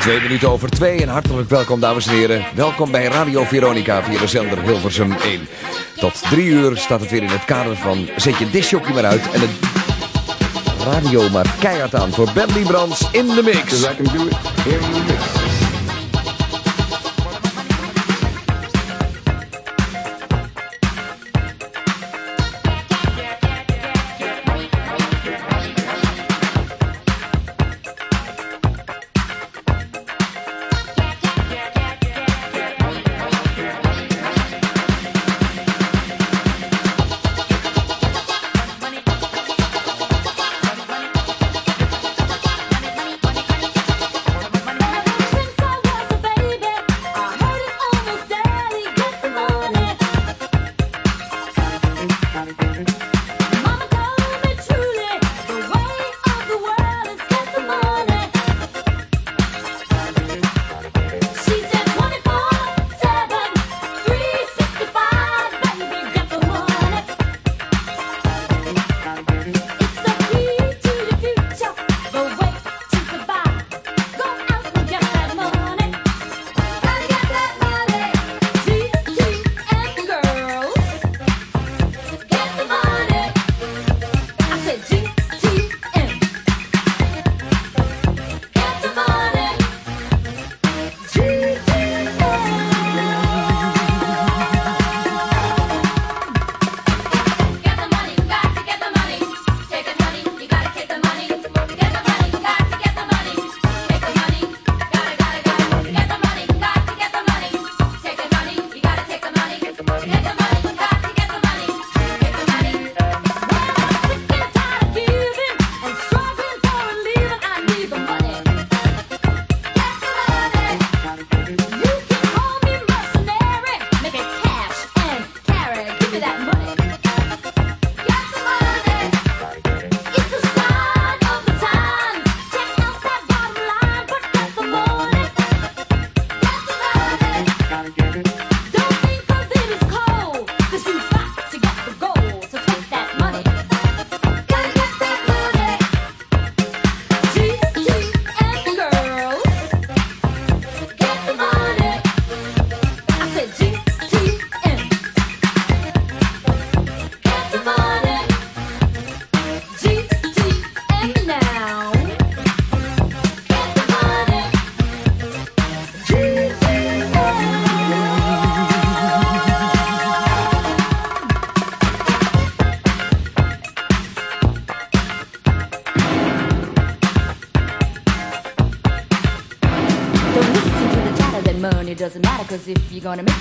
Twee minuten over twee en hartelijk welkom dames en heren. Welkom bij Radio Veronica via de zender Hilversum 1. Tot drie uur staat het weer in het kader van zet je discjockey maar uit en het radio maar keihard aan voor Bentley Brands in de mix. Cause if you're gonna make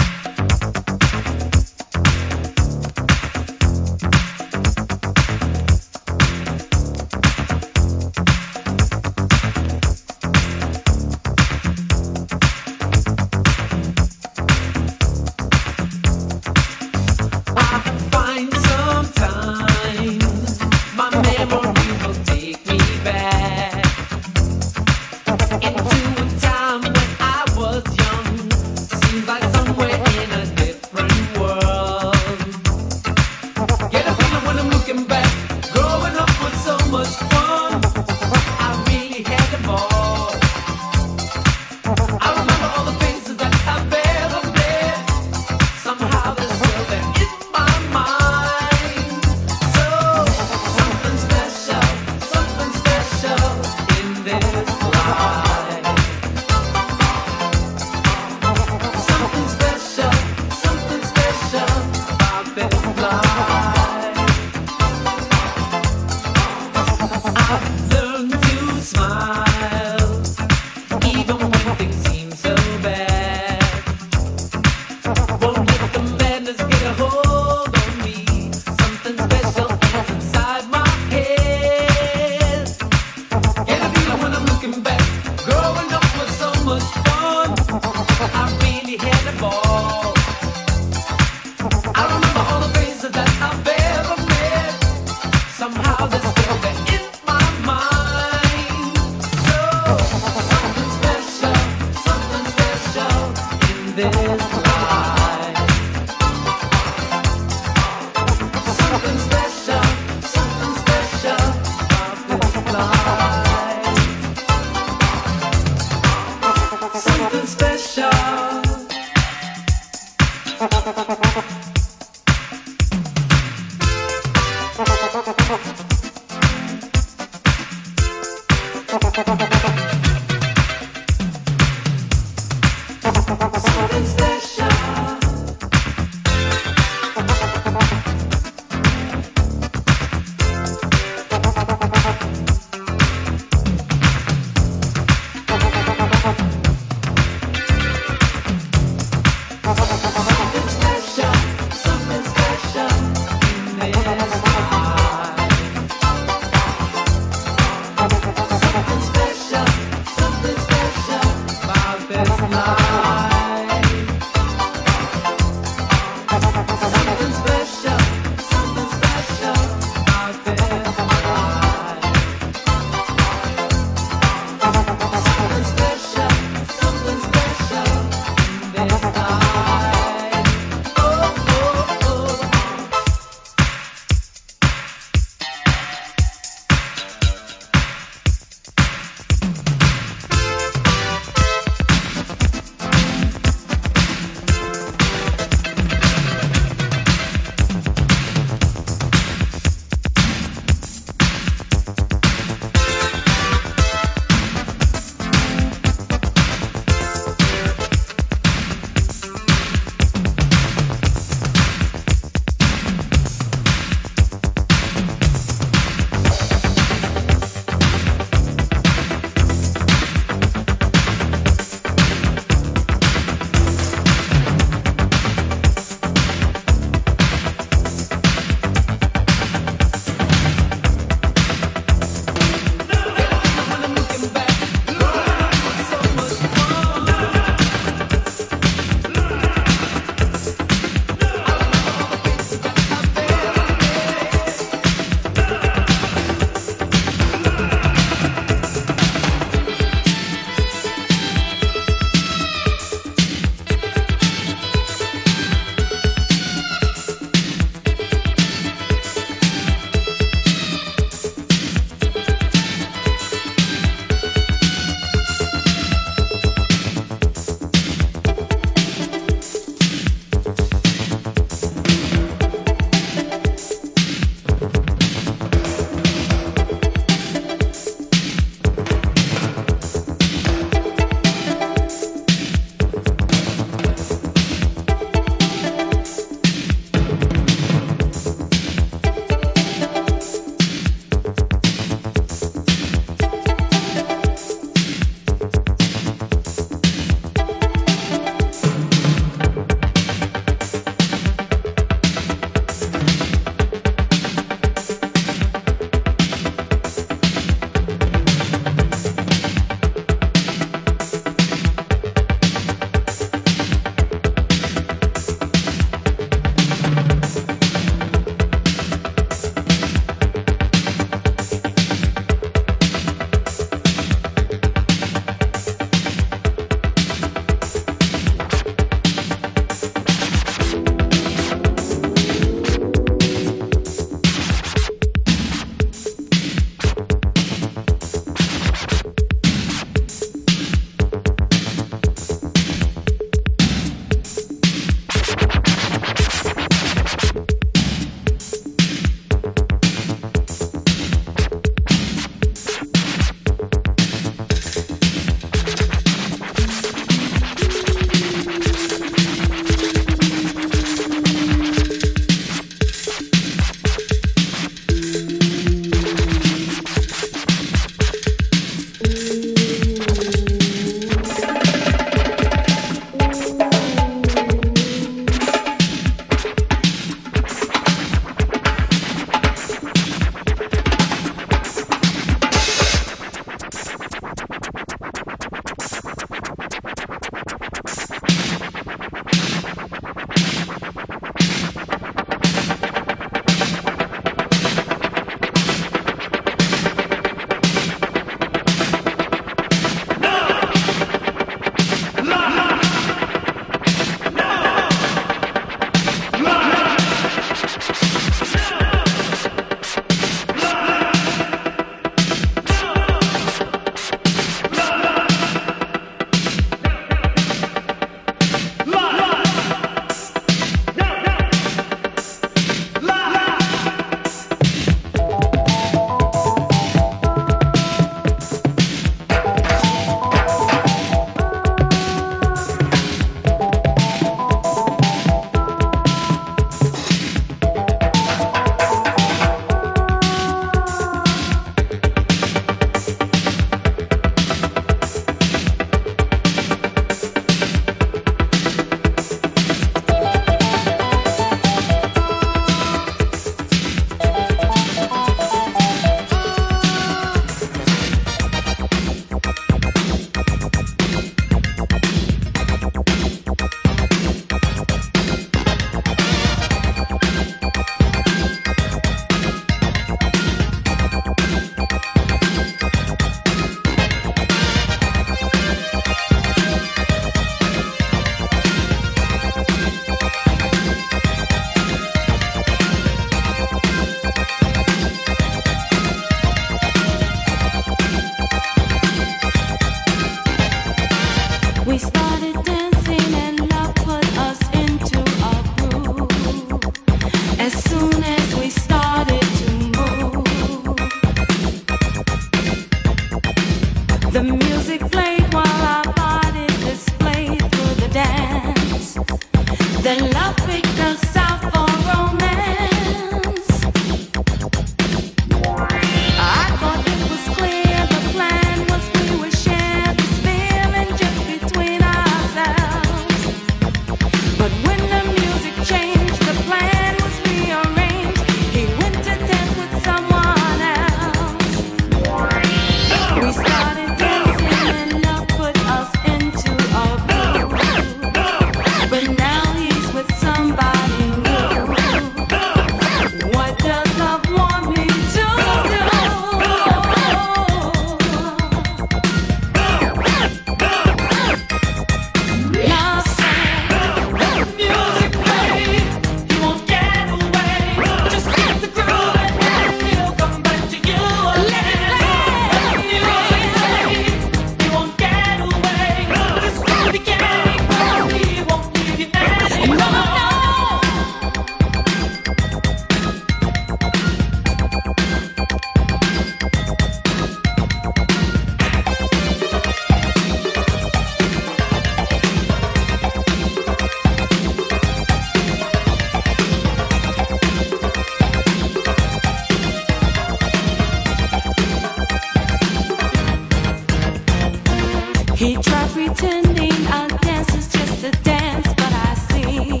He tried pretending our dance is just a dance, but I see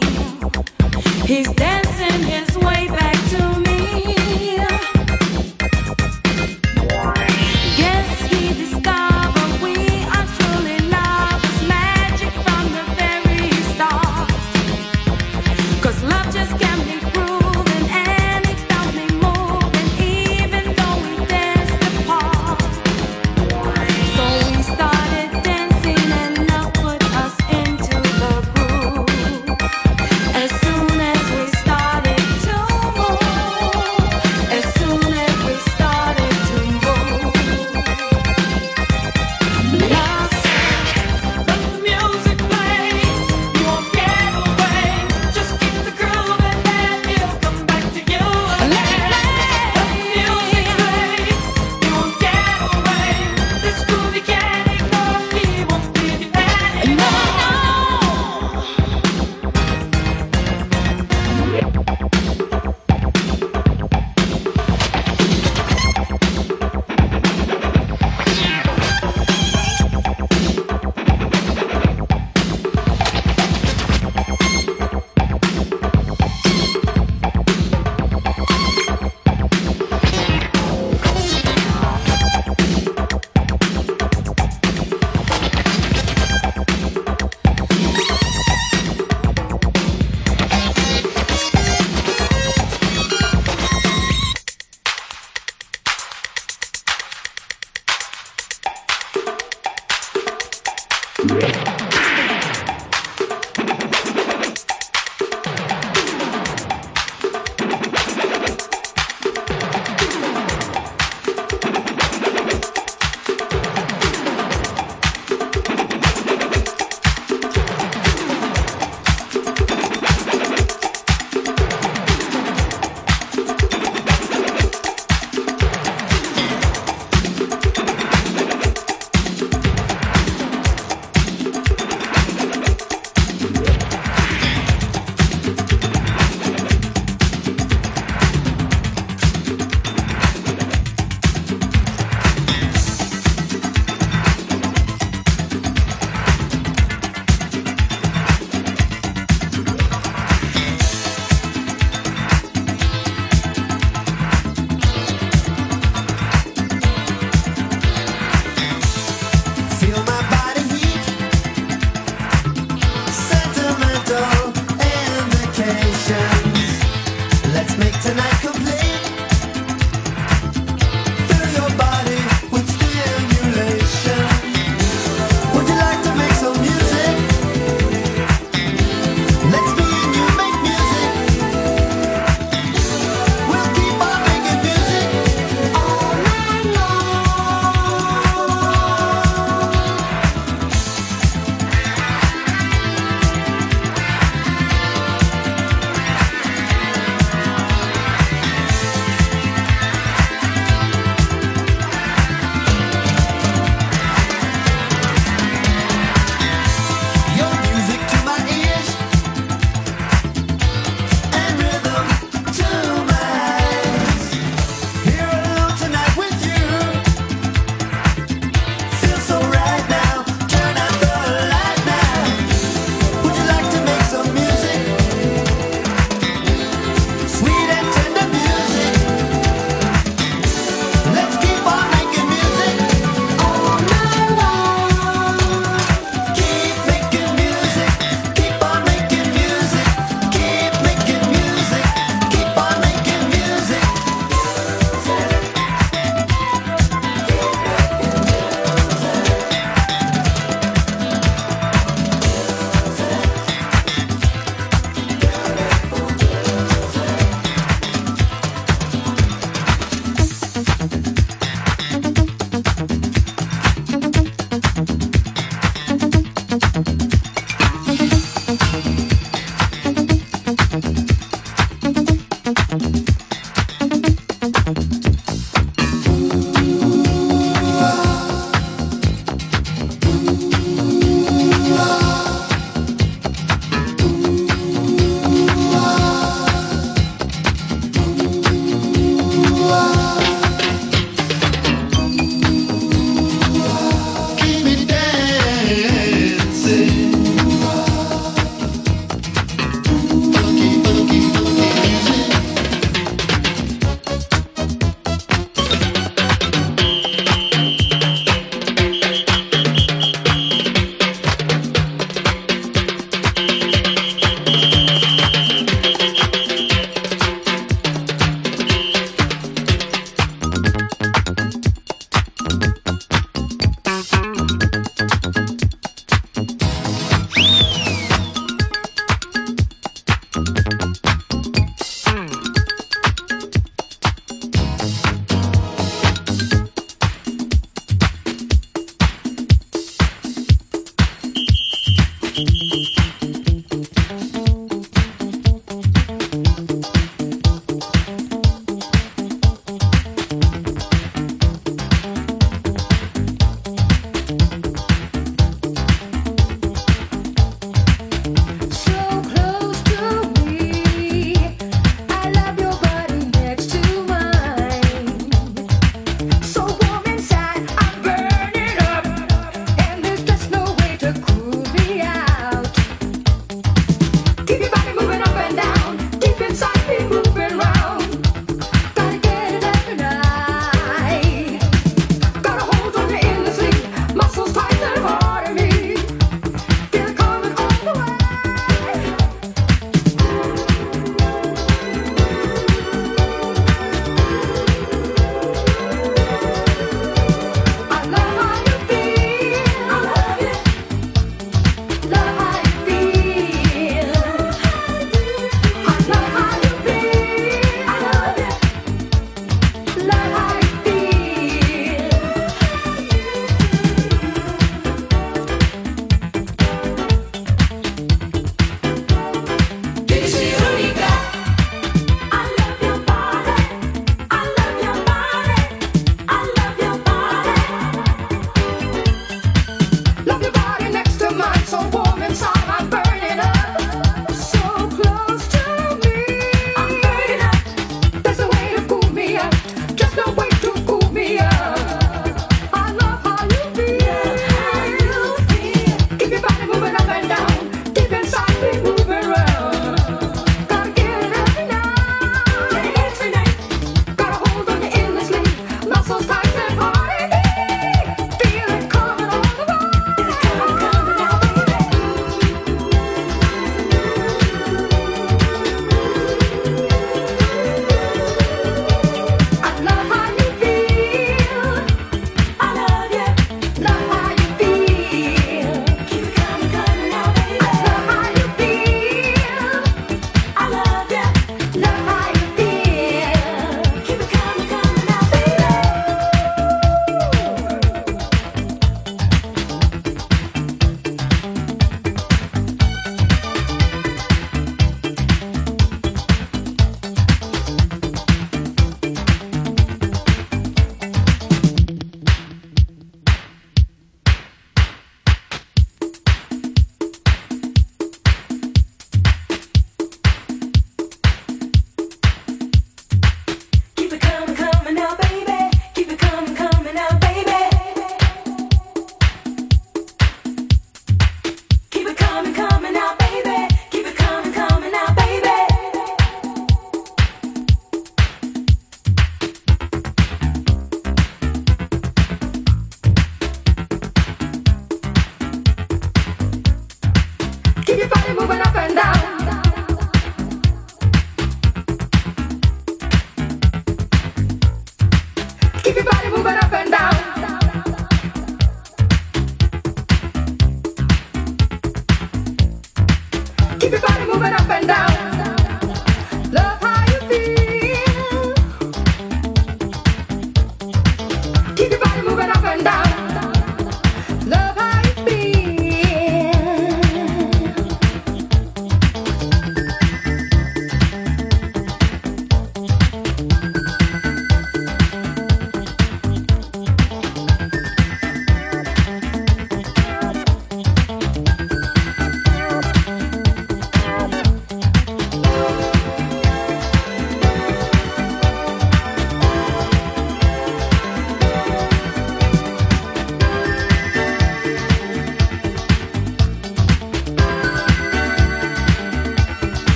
he's. Yeah.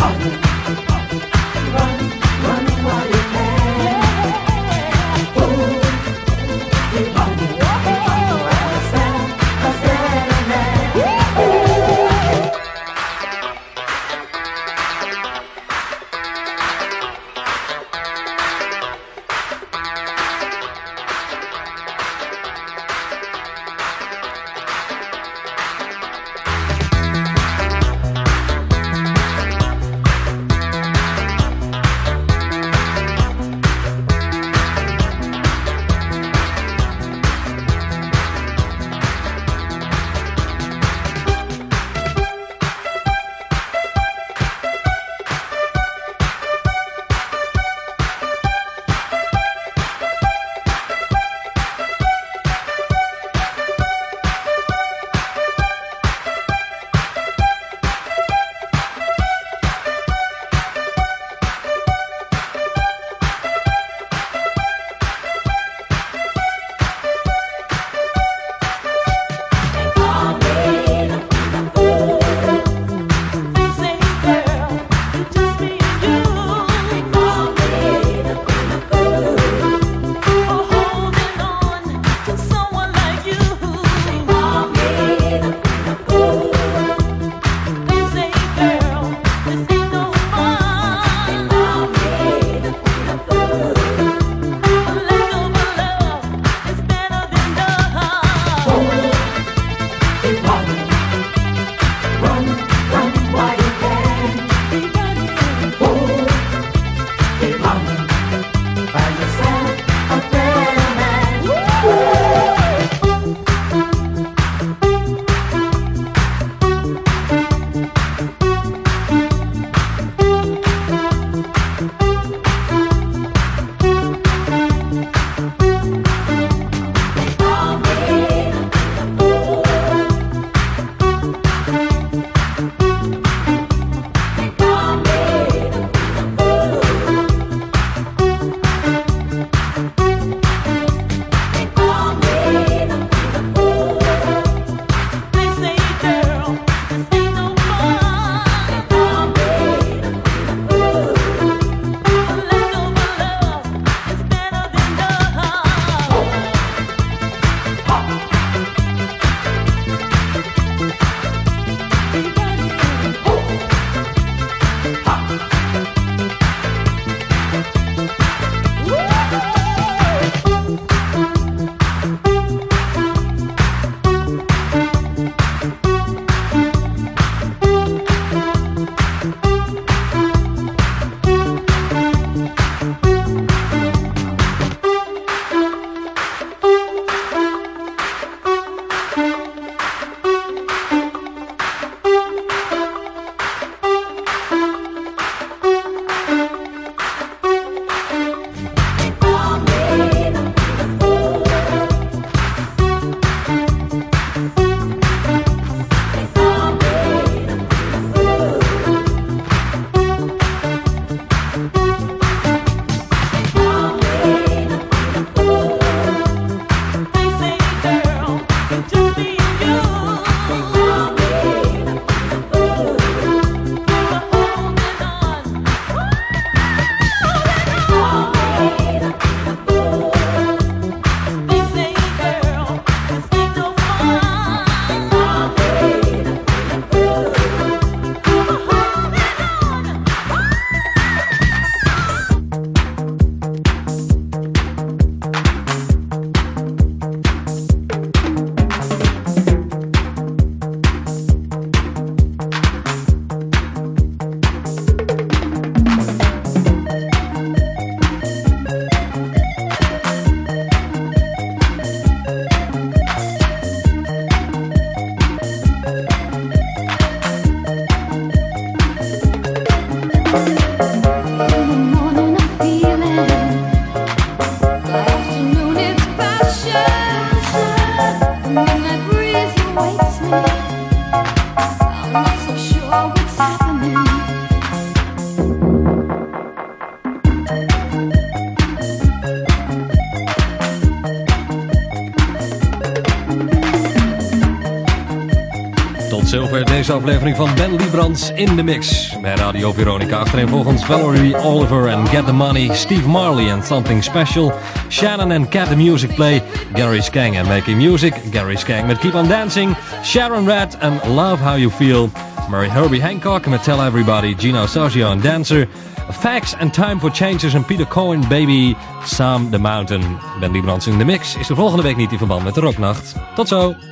跑。In de mix. Bij Radio Veronica. Achterin volgens Valerie Oliver en Get the Money, Steve Marley and Something Special, Shannon and Cat the Music Play, Gary Skang and Making Music, Gary Skang met Keep on Dancing, Sharon Red en Love How You Feel, Murray Herbie Hancock met Tell Everybody, Gino Sergio and Dancer, Facts and Time for Changes en Peter Cohen, Baby, Sam the Mountain. Ben Liebrands in de mix is de volgende week niet in verband met de Rocknacht. Tot zo!